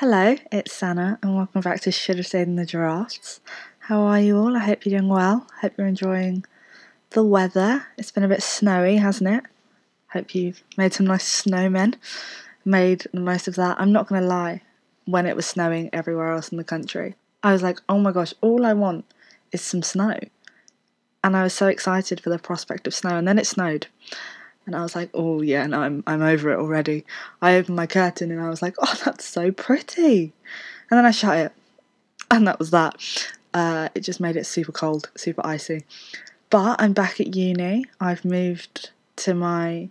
Hello, it's Sana, and welcome back to Should Have Stayed in the Giraffes. How are you all? I hope you're doing well. Hope you're enjoying the weather. It's been a bit snowy, hasn't it? Hope you've made some nice snowmen, made the most of that. I'm not going to lie, when it was snowing everywhere else in the country, I was like, oh my gosh, all I want is some snow. And I was so excited for the prospect of snow, and then it snowed. And I was like, oh yeah, no, I'm I'm over it already. I opened my curtain and I was like, oh, that's so pretty. And then I shut it, and that was that. Uh, it just made it super cold, super icy. But I'm back at uni. I've moved to my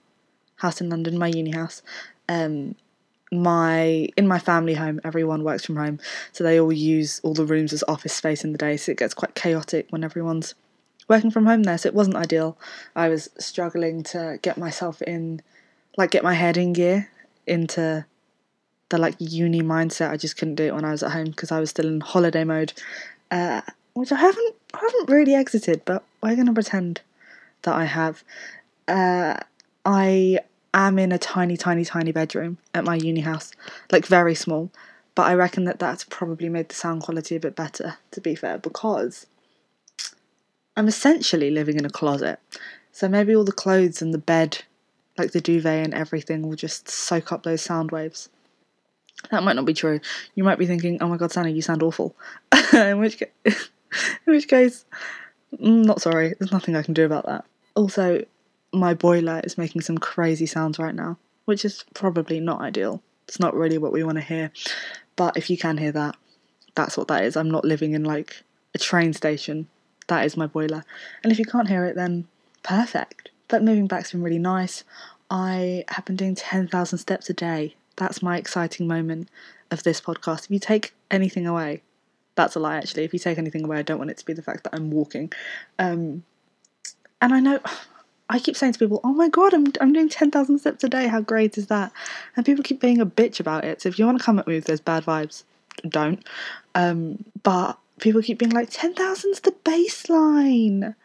house in London, my uni house. Um, my in my family home, everyone works from home, so they all use all the rooms as office space in the day. So it gets quite chaotic when everyone's working from home there, so it wasn't ideal. I was struggling to get myself in, like, get my head in gear into the like uni mindset. I just couldn't do it when I was at home because I was still in holiday mode, uh, which I haven't I haven't really exited, but we're gonna pretend that I have. Uh, I am in a tiny, tiny, tiny bedroom at my uni house, like very small. But I reckon that that's probably made the sound quality a bit better, to be fair, because I'm essentially living in a closet. So maybe all the clothes and the bed, like the duvet and everything, will just soak up those sound waves. That might not be true. You might be thinking, "Oh my God, Sana, you sound awful." in which, ca- in which case, mm, not sorry. There's nothing I can do about that. Also, my boiler is making some crazy sounds right now, which is probably not ideal. It's not really what we want to hear. But if you can hear that, that's what that is. I'm not living in like a train station that is my boiler. And if you can't hear it, then perfect. But moving back's been really nice. I have been doing 10,000 steps a day. That's my exciting moment of this podcast. If you take anything away, that's a lie actually. If you take anything away, I don't want it to be the fact that I'm walking. Um, and I know I keep saying to people, "Oh my god, I'm I'm doing ten thousand steps a day. How great is that?" And people keep being a bitch about it. So if you want to come at me with those bad vibes, don't. Um, but people keep being like, 10,000's the baseline.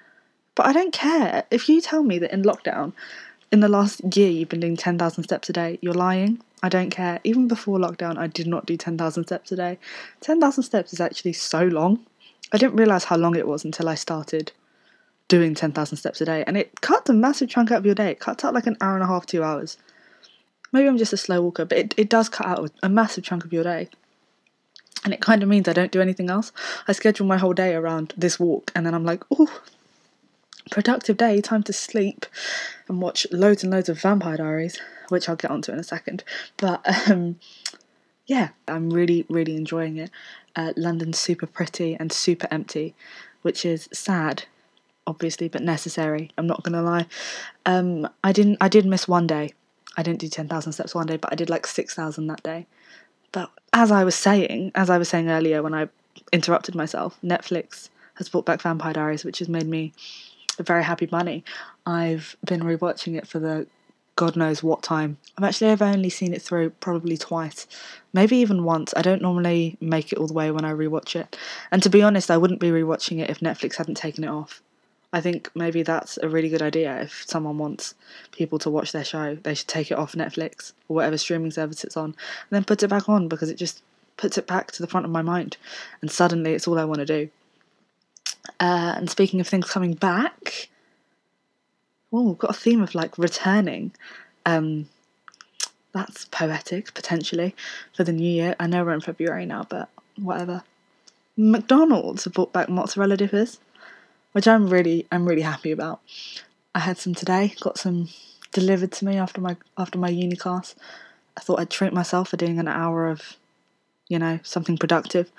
But I don't care. If you tell me that in lockdown, in the last year, you've been doing 10,000 steps a day, you're lying. I don't care. Even before lockdown, I did not do 10,000 steps a day. 10,000 steps is actually so long. I didn't realise how long it was until I started doing 10,000 steps a day. And it cuts a massive chunk out of your day. It cuts out like an hour and a half, two hours. Maybe I'm just a slow walker, but it, it does cut out a massive chunk of your day. And it kind of means I don't do anything else. I schedule my whole day around this walk, and then I'm like, oh, productive day, time to sleep and watch loads and loads of Vampire Diaries, which I'll get onto in a second. But um, yeah, I'm really, really enjoying it. Uh, London's super pretty and super empty, which is sad, obviously, but necessary. I'm not gonna lie. Um, I didn't. I did miss one day. I didn't do ten thousand steps one day, but I did like six thousand that day. But as I was saying, as I was saying earlier when I interrupted myself, Netflix has brought back Vampire Diaries, which has made me very happy bunny. I've been rewatching it for the God knows what time. I've actually I've only seen it through probably twice, maybe even once. I don't normally make it all the way when I rewatch it. And to be honest, I wouldn't be rewatching it if Netflix hadn't taken it off. I think maybe that's a really good idea. If someone wants people to watch their show, they should take it off Netflix or whatever streaming service it's on and then put it back on because it just puts it back to the front of my mind. And suddenly it's all I want to do. Uh, and speaking of things coming back, oh, we've got a theme of like returning. Um, that's poetic, potentially, for the new year. I know we're in February now, but whatever. McDonald's have brought back mozzarella dippers which I'm really I'm really happy about. I had some today, got some delivered to me after my after my uni class. I thought I'd treat myself for doing an hour of, you know, something productive.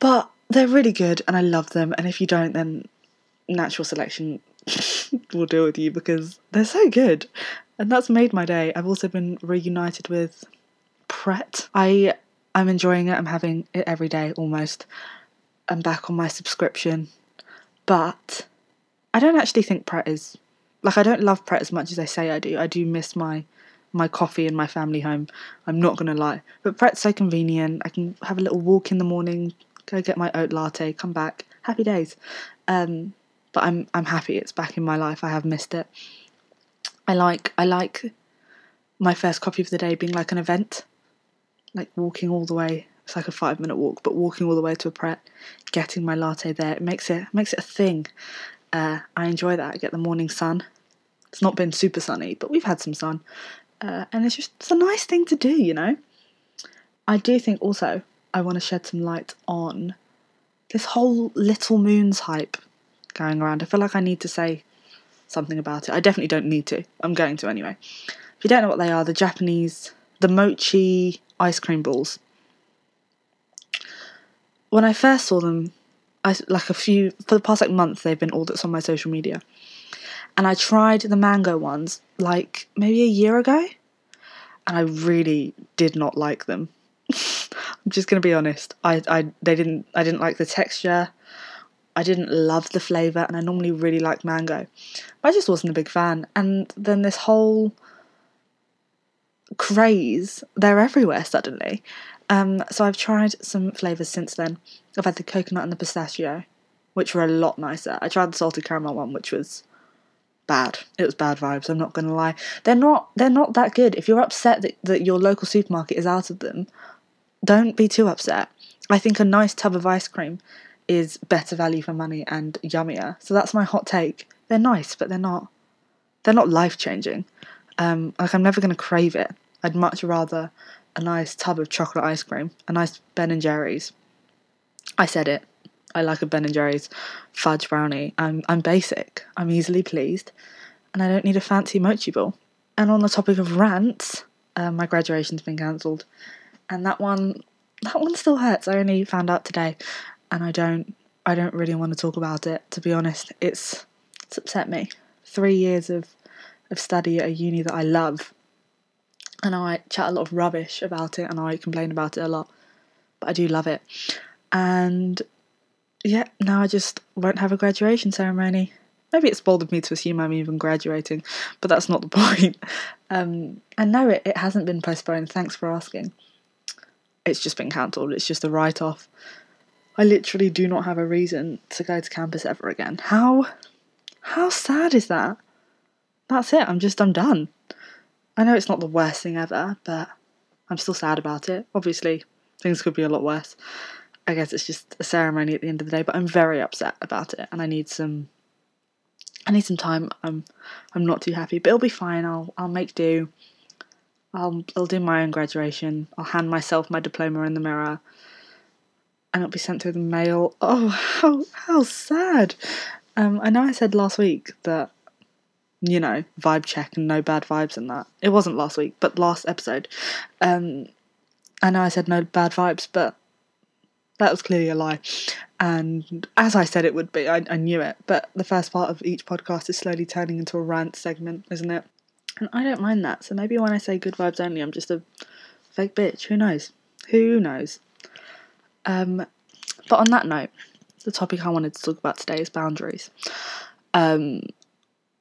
But they're really good and I love them. And if you don't, then natural selection will deal with you because they're so good. And that's made my day. I've also been reunited with Pret. I I'm enjoying it. I'm having it every day almost. I'm back on my subscription but I don't actually think Pret is like I don't love Pret as much as I say I do. I do miss my my coffee in my family home. I'm not gonna lie, but Pret's so convenient. I can have a little walk in the morning, go get my oat latte, come back, happy days. Um, but I'm I'm happy it's back in my life. I have missed it. I like I like my first coffee of the day being like an event. like walking all the way. It's like a five minute walk, but walking all the way to a Pret, getting my latte there, it makes it makes it a thing. Uh, I enjoy that. I get the morning sun. It's not been super sunny, but we've had some sun, uh, and it's just it's a nice thing to do, you know. I do think also I want to shed some light on this whole little moons hype going around. I feel like I need to say something about it. I definitely don't need to. I'm going to anyway. If you don't know what they are, the Japanese, the mochi ice cream balls. When I first saw them, I like a few for the past like month they've been all that's on my social media. And I tried the mango ones like maybe a year ago, and I really did not like them. I'm just gonna be honest. I, I they didn't I didn't like the texture. I didn't love the flavour and I normally really like mango. But I just wasn't a big fan. And then this whole craze, they're everywhere suddenly. Um, so I've tried some flavours since then. I've had the coconut and the pistachio, which were a lot nicer. I tried the salted caramel one, which was bad. It was bad vibes, I'm not gonna lie. They're not they're not that good. If you're upset that, that your local supermarket is out of them, don't be too upset. I think a nice tub of ice cream is better value for money and yummier. So that's my hot take. They're nice, but they're not they're not life changing. Um, like I'm never gonna crave it. I'd much rather a nice tub of chocolate ice cream, a nice Ben and Jerry's. I said it. I like a Ben and Jerry's fudge brownie. I'm I'm basic. I'm easily pleased, and I don't need a fancy mochi ball. And on the topic of rants, uh, my graduation's been cancelled, and that one that one still hurts. I only found out today, and I don't I don't really want to talk about it. To be honest, it's it's upset me. Three years of of study at a uni that I love, and I chat a lot of rubbish about it, and I complain about it a lot, but I do love it. And yeah, now I just won't have a graduation ceremony. Maybe it's bold of me to assume I'm even graduating, but that's not the point. Um, and no, it, it hasn't been postponed. Thanks for asking. It's just been cancelled. It's just a write off. I literally do not have a reason to go to campus ever again. How how sad is that? That's it. I'm just I'm done. I know it's not the worst thing ever, but I'm still sad about it. Obviously, things could be a lot worse. I guess it's just a ceremony at the end of the day, but I'm very upset about it and I need some I need some time. I'm I'm not too happy, but it'll be fine. I'll I'll make do. I'll I'll do my own graduation. I'll hand myself my diploma in the mirror and it'll be sent through the mail. Oh, how how sad. Um, I know I said last week that you know vibe check and no bad vibes and that. It wasn't last week, but last episode. Um, I know I said no bad vibes, but that was clearly a lie. And as I said it would be, I, I knew it. But the first part of each podcast is slowly turning into a rant segment, isn't it? And I don't mind that. So maybe when I say good vibes only, I'm just a fake bitch. Who knows? Who knows? Um, but on that note, the topic I wanted to talk about today is boundaries. Um,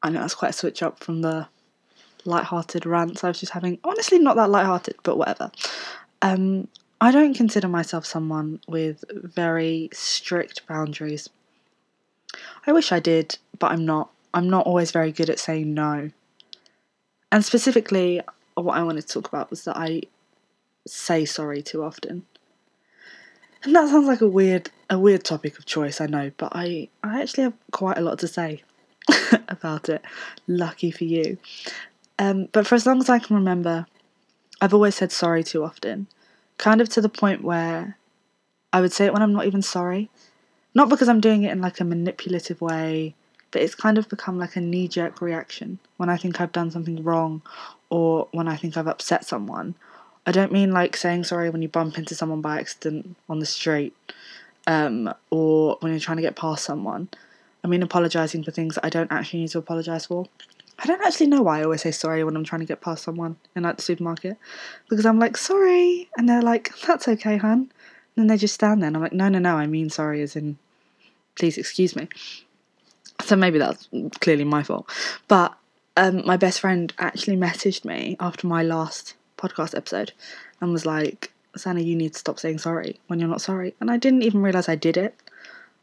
I know that's quite a switch up from the light-hearted rants I was just having. Honestly, not that light-hearted, but whatever. Um, I don't consider myself someone with very strict boundaries. I wish I did, but I'm not. I'm not always very good at saying no. And specifically, what I wanted to talk about was that I say sorry too often. And that sounds like a weird a weird topic of choice, I know, but I, I actually have quite a lot to say about it. Lucky for you. Um, but for as long as I can remember, I've always said sorry too often. Kind of to the point where I would say it when I'm not even sorry. Not because I'm doing it in like a manipulative way, but it's kind of become like a knee jerk reaction when I think I've done something wrong or when I think I've upset someone I don't mean like saying sorry when you bump into someone by accident on the street um, or when you're trying to get past someone. I mean apologising for things I don't actually need to apologise for. I don't actually know why I always say sorry when I'm trying to get past someone in like the supermarket because I'm like sorry and they're like that's okay, hun. And then they just stand there and I'm like no, no, no, I mean sorry as in please excuse me. So maybe that's clearly my fault. But um, my best friend actually messaged me after my last podcast episode and was like, Sana, you need to stop saying sorry when you're not sorry. And I didn't even realise I did it.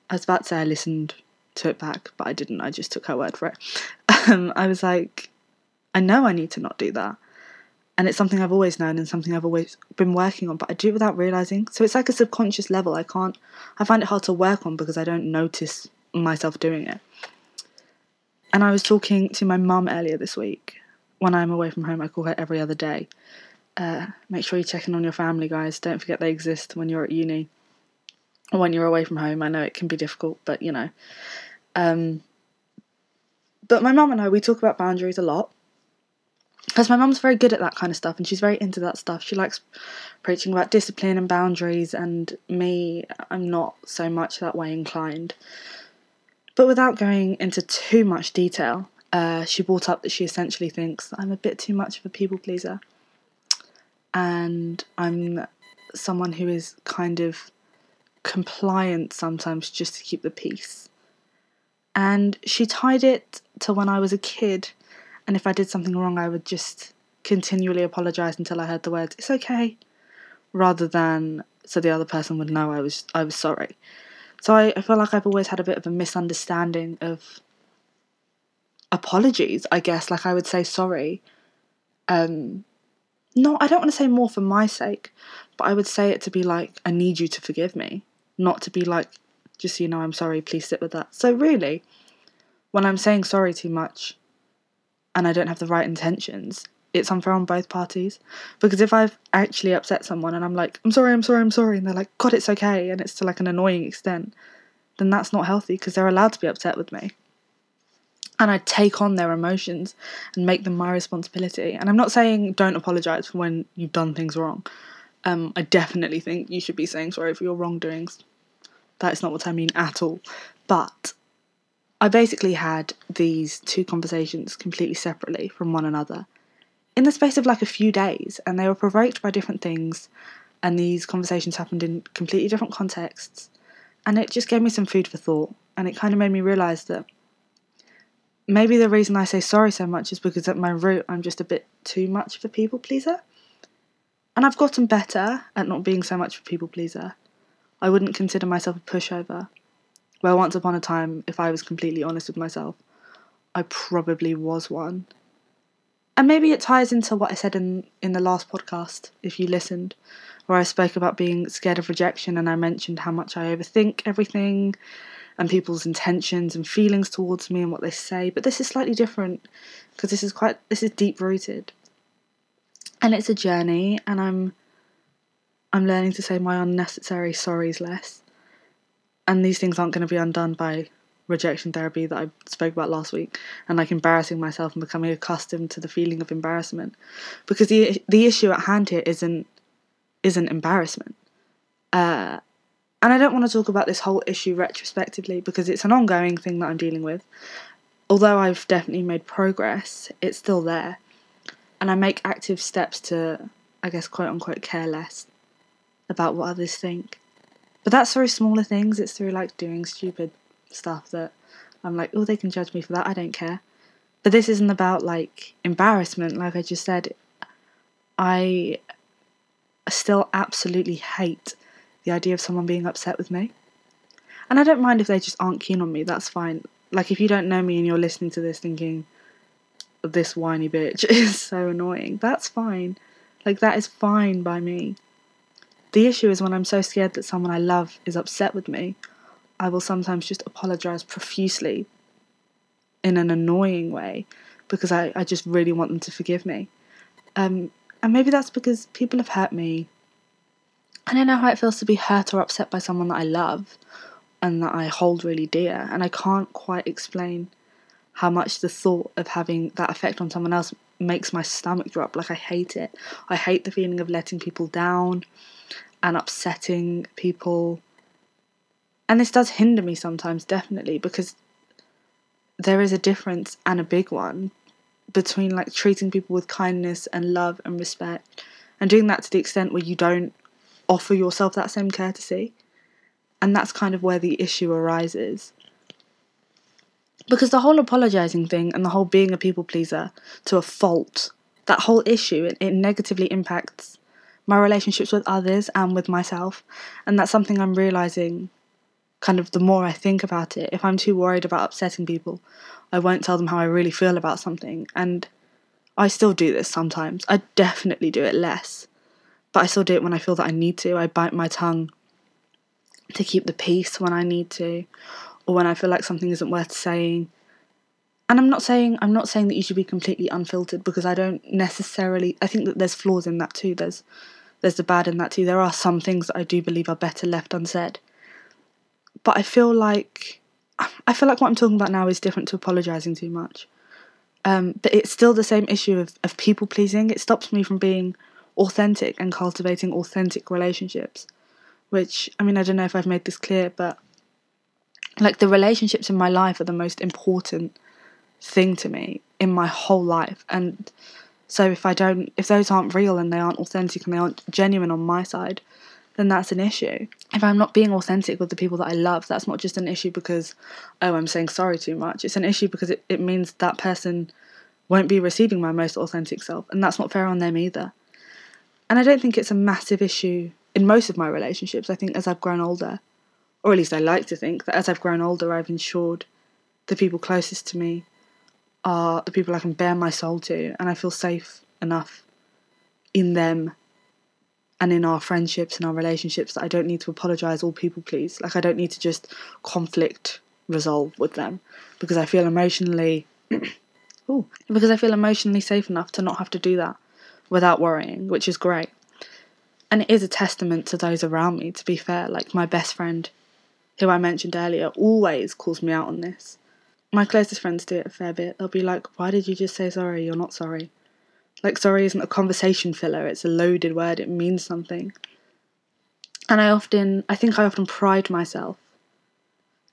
I was about to say I listened to it back, but I didn't. I just took her word for it. Um, I was like, I know I need to not do that. And it's something I've always known and something I've always been working on, but I do it without realizing. So it's like a subconscious level. I can't, I find it hard to work on because I don't notice myself doing it. And I was talking to my mum earlier this week. When I'm away from home, I call her every other day. Uh, make sure you're checking on your family, guys. Don't forget they exist when you're at uni when you're away from home. I know it can be difficult, but you know. Um, but my mum and I, we talk about boundaries a lot. Because my mum's very good at that kind of stuff and she's very into that stuff. She likes preaching about discipline and boundaries, and me, I'm not so much that way inclined. But without going into too much detail, uh, she brought up that she essentially thinks I'm a bit too much of a people pleaser. And I'm someone who is kind of compliant sometimes just to keep the peace. And she tied it to when I was a kid, and if I did something wrong, I would just continually apologize until I heard the words "It's okay," rather than so the other person would know I was I was sorry. So I, I feel like I've always had a bit of a misunderstanding of apologies, I guess. Like I would say sorry. Um no, I don't want to say more for my sake, but I would say it to be like, I need you to forgive me. Not to be like, just so you know, I'm sorry, please sit with that. So really, when I'm saying sorry too much and I don't have the right intentions, it's unfair on both parties. Because if I've actually upset someone and I'm like, I'm sorry, I'm sorry, I'm sorry, and they're like, God, it's okay, and it's to like an annoying extent, then that's not healthy because they're allowed to be upset with me. And I take on their emotions and make them my responsibility. And I'm not saying don't apologize for when you've done things wrong. Um, I definitely think you should be saying sorry for your wrongdoings. That is not what I mean at all. But I basically had these two conversations completely separately from one another in the space of like a few days, and they were provoked by different things, and these conversations happened in completely different contexts, and it just gave me some food for thought, and it kind of made me realize that maybe the reason I say sorry so much is because at my root I'm just a bit too much of a people pleaser. And I've gotten better at not being so much of a people pleaser. I wouldn't consider myself a pushover. Well, once upon a time, if I was completely honest with myself, I probably was one and maybe it ties into what I said in in the last podcast, if you listened, where I spoke about being scared of rejection and I mentioned how much I overthink everything and people's intentions and feelings towards me and what they say. But this is slightly different because this is quite this is deep rooted. And it's a journey and I'm I'm learning to say my unnecessary sorries less. And these things aren't going to be undone by rejection therapy that I spoke about last week, and like embarrassing myself and becoming accustomed to the feeling of embarrassment, because the the issue at hand here isn't isn't embarrassment. Uh, and I don't want to talk about this whole issue retrospectively because it's an ongoing thing that I'm dealing with. Although I've definitely made progress, it's still there. And I make active steps to, I guess, quote unquote, care less about what others think. But that's through smaller things, it's through like doing stupid stuff that I'm like, oh, they can judge me for that. I don't care. But this isn't about like embarrassment. Like I just said, I still absolutely hate the idea of someone being upset with me. And I don't mind if they just aren't keen on me, that's fine. Like if you don't know me and you're listening to this thinking, this whiny bitch is so annoying, that's fine. Like that is fine by me. The issue is when I'm so scared that someone I love is upset with me I will sometimes just apologize profusely in an annoying way because I, I just really want them to forgive me. Um, and maybe that's because people have hurt me. I don't know how it feels to be hurt or upset by someone that I love and that I hold really dear. And I can't quite explain how much the thought of having that effect on someone else makes my stomach drop. Like, I hate it. I hate the feeling of letting people down and upsetting people and this does hinder me sometimes, definitely, because there is a difference and a big one between like treating people with kindness and love and respect and doing that to the extent where you don't offer yourself that same courtesy. And that's kind of where the issue arises. Because the whole apologizing thing and the whole being a people pleaser to a fault, that whole issue, it, it negatively impacts my relationships with others and with myself. And that's something I'm realizing kind of the more I think about it, if I'm too worried about upsetting people, I won't tell them how I really feel about something. And I still do this sometimes. I definitely do it less. But I still do it when I feel that I need to. I bite my tongue to keep the peace when I need to, or when I feel like something isn't worth saying. And I'm not saying I'm not saying that you should be completely unfiltered because I don't necessarily I think that there's flaws in that too. There's there's the bad in that too. There are some things that I do believe are better left unsaid. But I feel like I feel like what I'm talking about now is different to apologizing too much. Um, but it's still the same issue of, of people pleasing. It stops me from being authentic and cultivating authentic relationships. Which, I mean, I don't know if I've made this clear, but like the relationships in my life are the most important thing to me in my whole life. And so if I don't, if those aren't real and they aren't authentic and they aren't genuine on my side, then that's an issue. If I'm not being authentic with the people that I love, that's not just an issue because, oh, I'm saying sorry too much. It's an issue because it, it means that person won't be receiving my most authentic self. And that's not fair on them either. And I don't think it's a massive issue in most of my relationships. I think as I've grown older, or at least I like to think that as I've grown older, I've ensured the people closest to me are the people I can bare my soul to, and I feel safe enough in them and in our friendships and our relationships that I don't need to apologize or people please. Like, I don't need to just conflict resolve with them because I feel emotionally. Ooh, because I feel emotionally safe enough to not have to do that without worrying, which is great. And it is a testament to those around me, to be fair. Like, my best friend, who I mentioned earlier, always calls me out on this my closest friends do it a fair bit. They'll be like, Why did you just say sorry? You're not sorry. Like, sorry isn't a conversation filler, it's a loaded word, it means something. And I often, I think I often pride myself.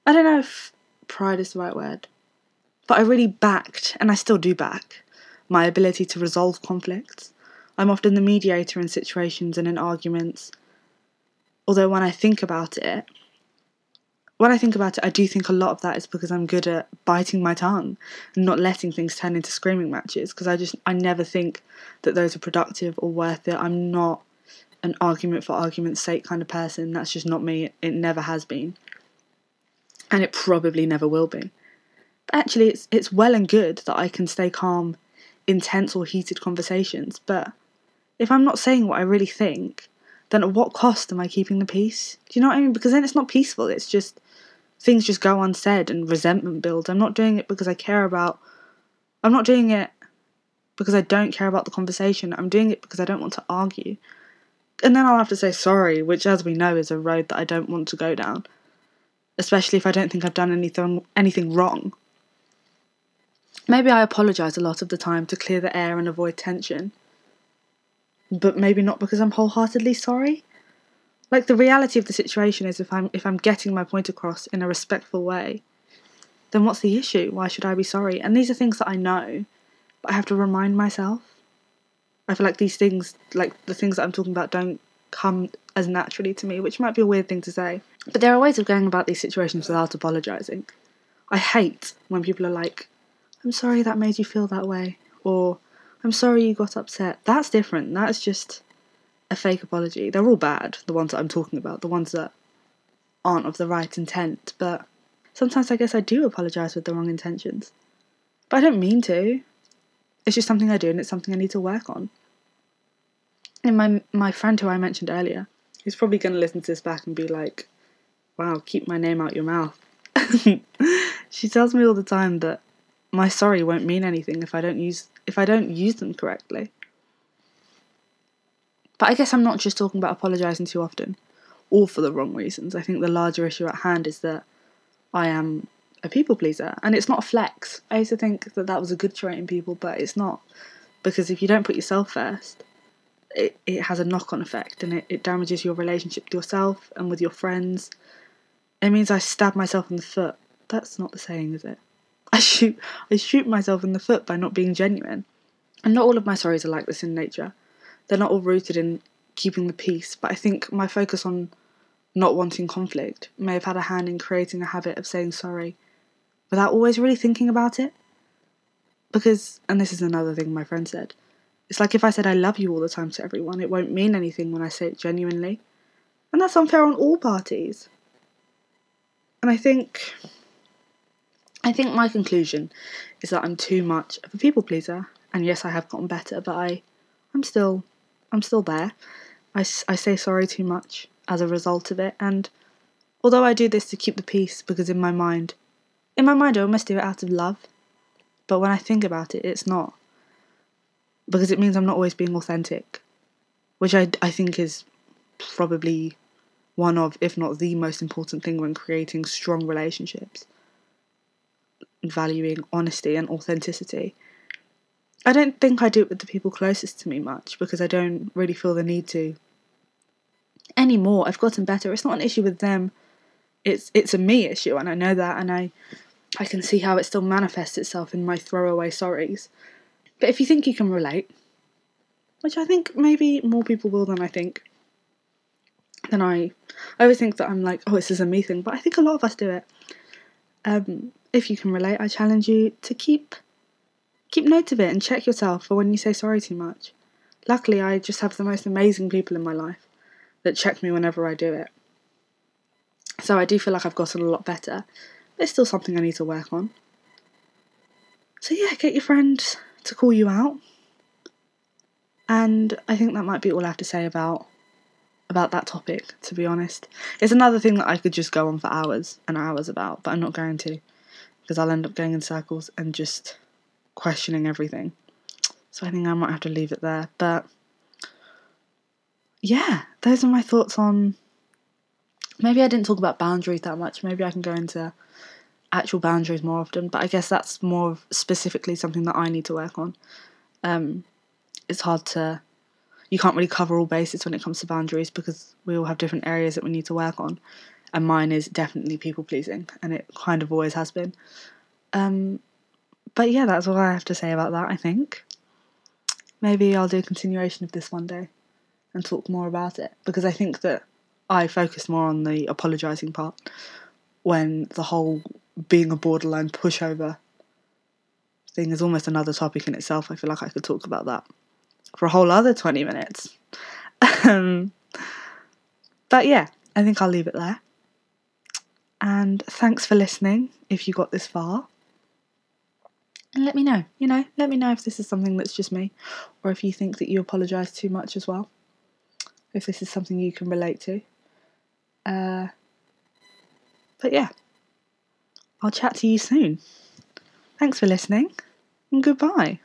I don't know if pride is the right word, but I really backed, and I still do back, my ability to resolve conflicts. I'm often the mediator in situations and in arguments. Although, when I think about it, when I think about it, I do think a lot of that is because I'm good at biting my tongue and not letting things turn into screaming matches. Because I just, I never think that those are productive or worth it. I'm not an argument for argument's sake kind of person. That's just not me. It never has been. And it probably never will be. But actually, it's, it's well and good that I can stay calm in tense or heated conversations. But if I'm not saying what I really think, then at what cost am I keeping the peace? Do you know what I mean? Because then it's not peaceful. It's just things just go unsaid and resentment builds. I'm not doing it because I care about. I'm not doing it because I don't care about the conversation. I'm doing it because I don't want to argue. And then I'll have to say sorry, which, as we know, is a road that I don't want to go down. Especially if I don't think I've done anything anything wrong. Maybe I apologise a lot of the time to clear the air and avoid tension. But maybe not because I'm wholeheartedly sorry like the reality of the situation is if I'm if I'm getting my point across in a respectful way, then what's the issue? Why should I be sorry? And these are things that I know, but I have to remind myself. I feel like these things, like the things that I'm talking about, don't come as naturally to me, which might be a weird thing to say. But there are ways of going about these situations without apologising. I hate when people are like, I'm sorry that made you feel that way, or I'm sorry you got upset. That's different. That's just a fake apology. They're all bad, the ones that I'm talking about, the ones that aren't of the right intent, but sometimes I guess I do apologise with the wrong intentions. But I don't mean to. It's just something I do and it's something I need to work on. And my my friend who I mentioned earlier, he's probably gonna listen to this back and be like, Wow, keep my name out your mouth. she tells me all the time that my sorry won't mean anything if I don't use if I don't use them correctly. But I guess I'm not just talking about apologising too often, or for the wrong reasons. I think the larger issue at hand is that I am a people pleaser, and it's not a flex. I used to think that that was a good trait in people, but it's not. Because if you don't put yourself first, it, it has a knock on effect and it, it damages your relationship with yourself and with your friends. It means I stab myself in the foot. That's not the saying, is it? I shoot I shoot myself in the foot by not being genuine. And not all of my stories are like this in nature they're not all rooted in keeping the peace, but I think my focus on not wanting conflict may have had a hand in creating a habit of saying sorry without always really thinking about it. Because, and this is another thing my friend said, it's like if I said I love you all the time to everyone, it won't mean anything when I say it genuinely. And that's unfair on all parties. And I think I think my conclusion is that I'm too much of a people pleaser And yes, I have gotten better, but I, I'm still, I'm still there. I, I say sorry too much as a result of it. And although I do this to keep the peace, because in my mind, in my mind, I almost do it out of love. But when I think about it, it's not. Because it means I'm not always being authentic, which I, I think is probably one of, if not the most important thing when creating strong relationships, valuing honesty and authenticity. I don't think I do it with the people closest to me much because I don't really feel the need to anymore. I've gotten better. It's not an issue with them. It's it's a me issue and I know that and I I can see how it still manifests itself in my throwaway sorries. But if you think you can relate, which I think maybe more people will than I think, then I I always think that I'm like, oh, this is a me thing, but I think a lot of us do it. Um, if you can relate, I challenge you to keep keep note of it and check yourself for when you say sorry too much. Luckily, I just have the most amazing people in my life that check me whenever I do it. So I do feel like I've gotten a lot better, but it's still something I need to work on. So yeah, get your friends to call you out. And I think that might be all I have to say about about that topic, to be honest. It's another thing that I could just go on for hours and hours about, but I'm not going to because I'll end up going in circles and just questioning everything. So I think I might have to leave it there. But yeah, those are my thoughts on. Maybe I didn't talk about boundaries that much. Maybe I can go into actual boundaries more often. But I guess that's more specifically something that I need to work on. Um, it's hard to. You can't really cover all bases when it comes to boundaries because we all have different areas that we need to work on and mine is definitely people pleasing, and it kind of always has been. Um, but yeah, that's all I have to say about that, I think. Maybe I'll do a continuation of this one day and talk more about it because I think that I focused more on the apologising part when the whole being a borderline pushover thing is almost another topic in itself. I feel like I could talk about that for a whole other 20 minutes. um, but yeah, I think I'll leave it there. And thanks for listening if you got this far. And let me know, you know, let me know if this is something that's just me or if you think that you apologise too much as well. If this is something you can relate to. Uh, but yeah, I'll chat to you soon. Thanks for listening and goodbye.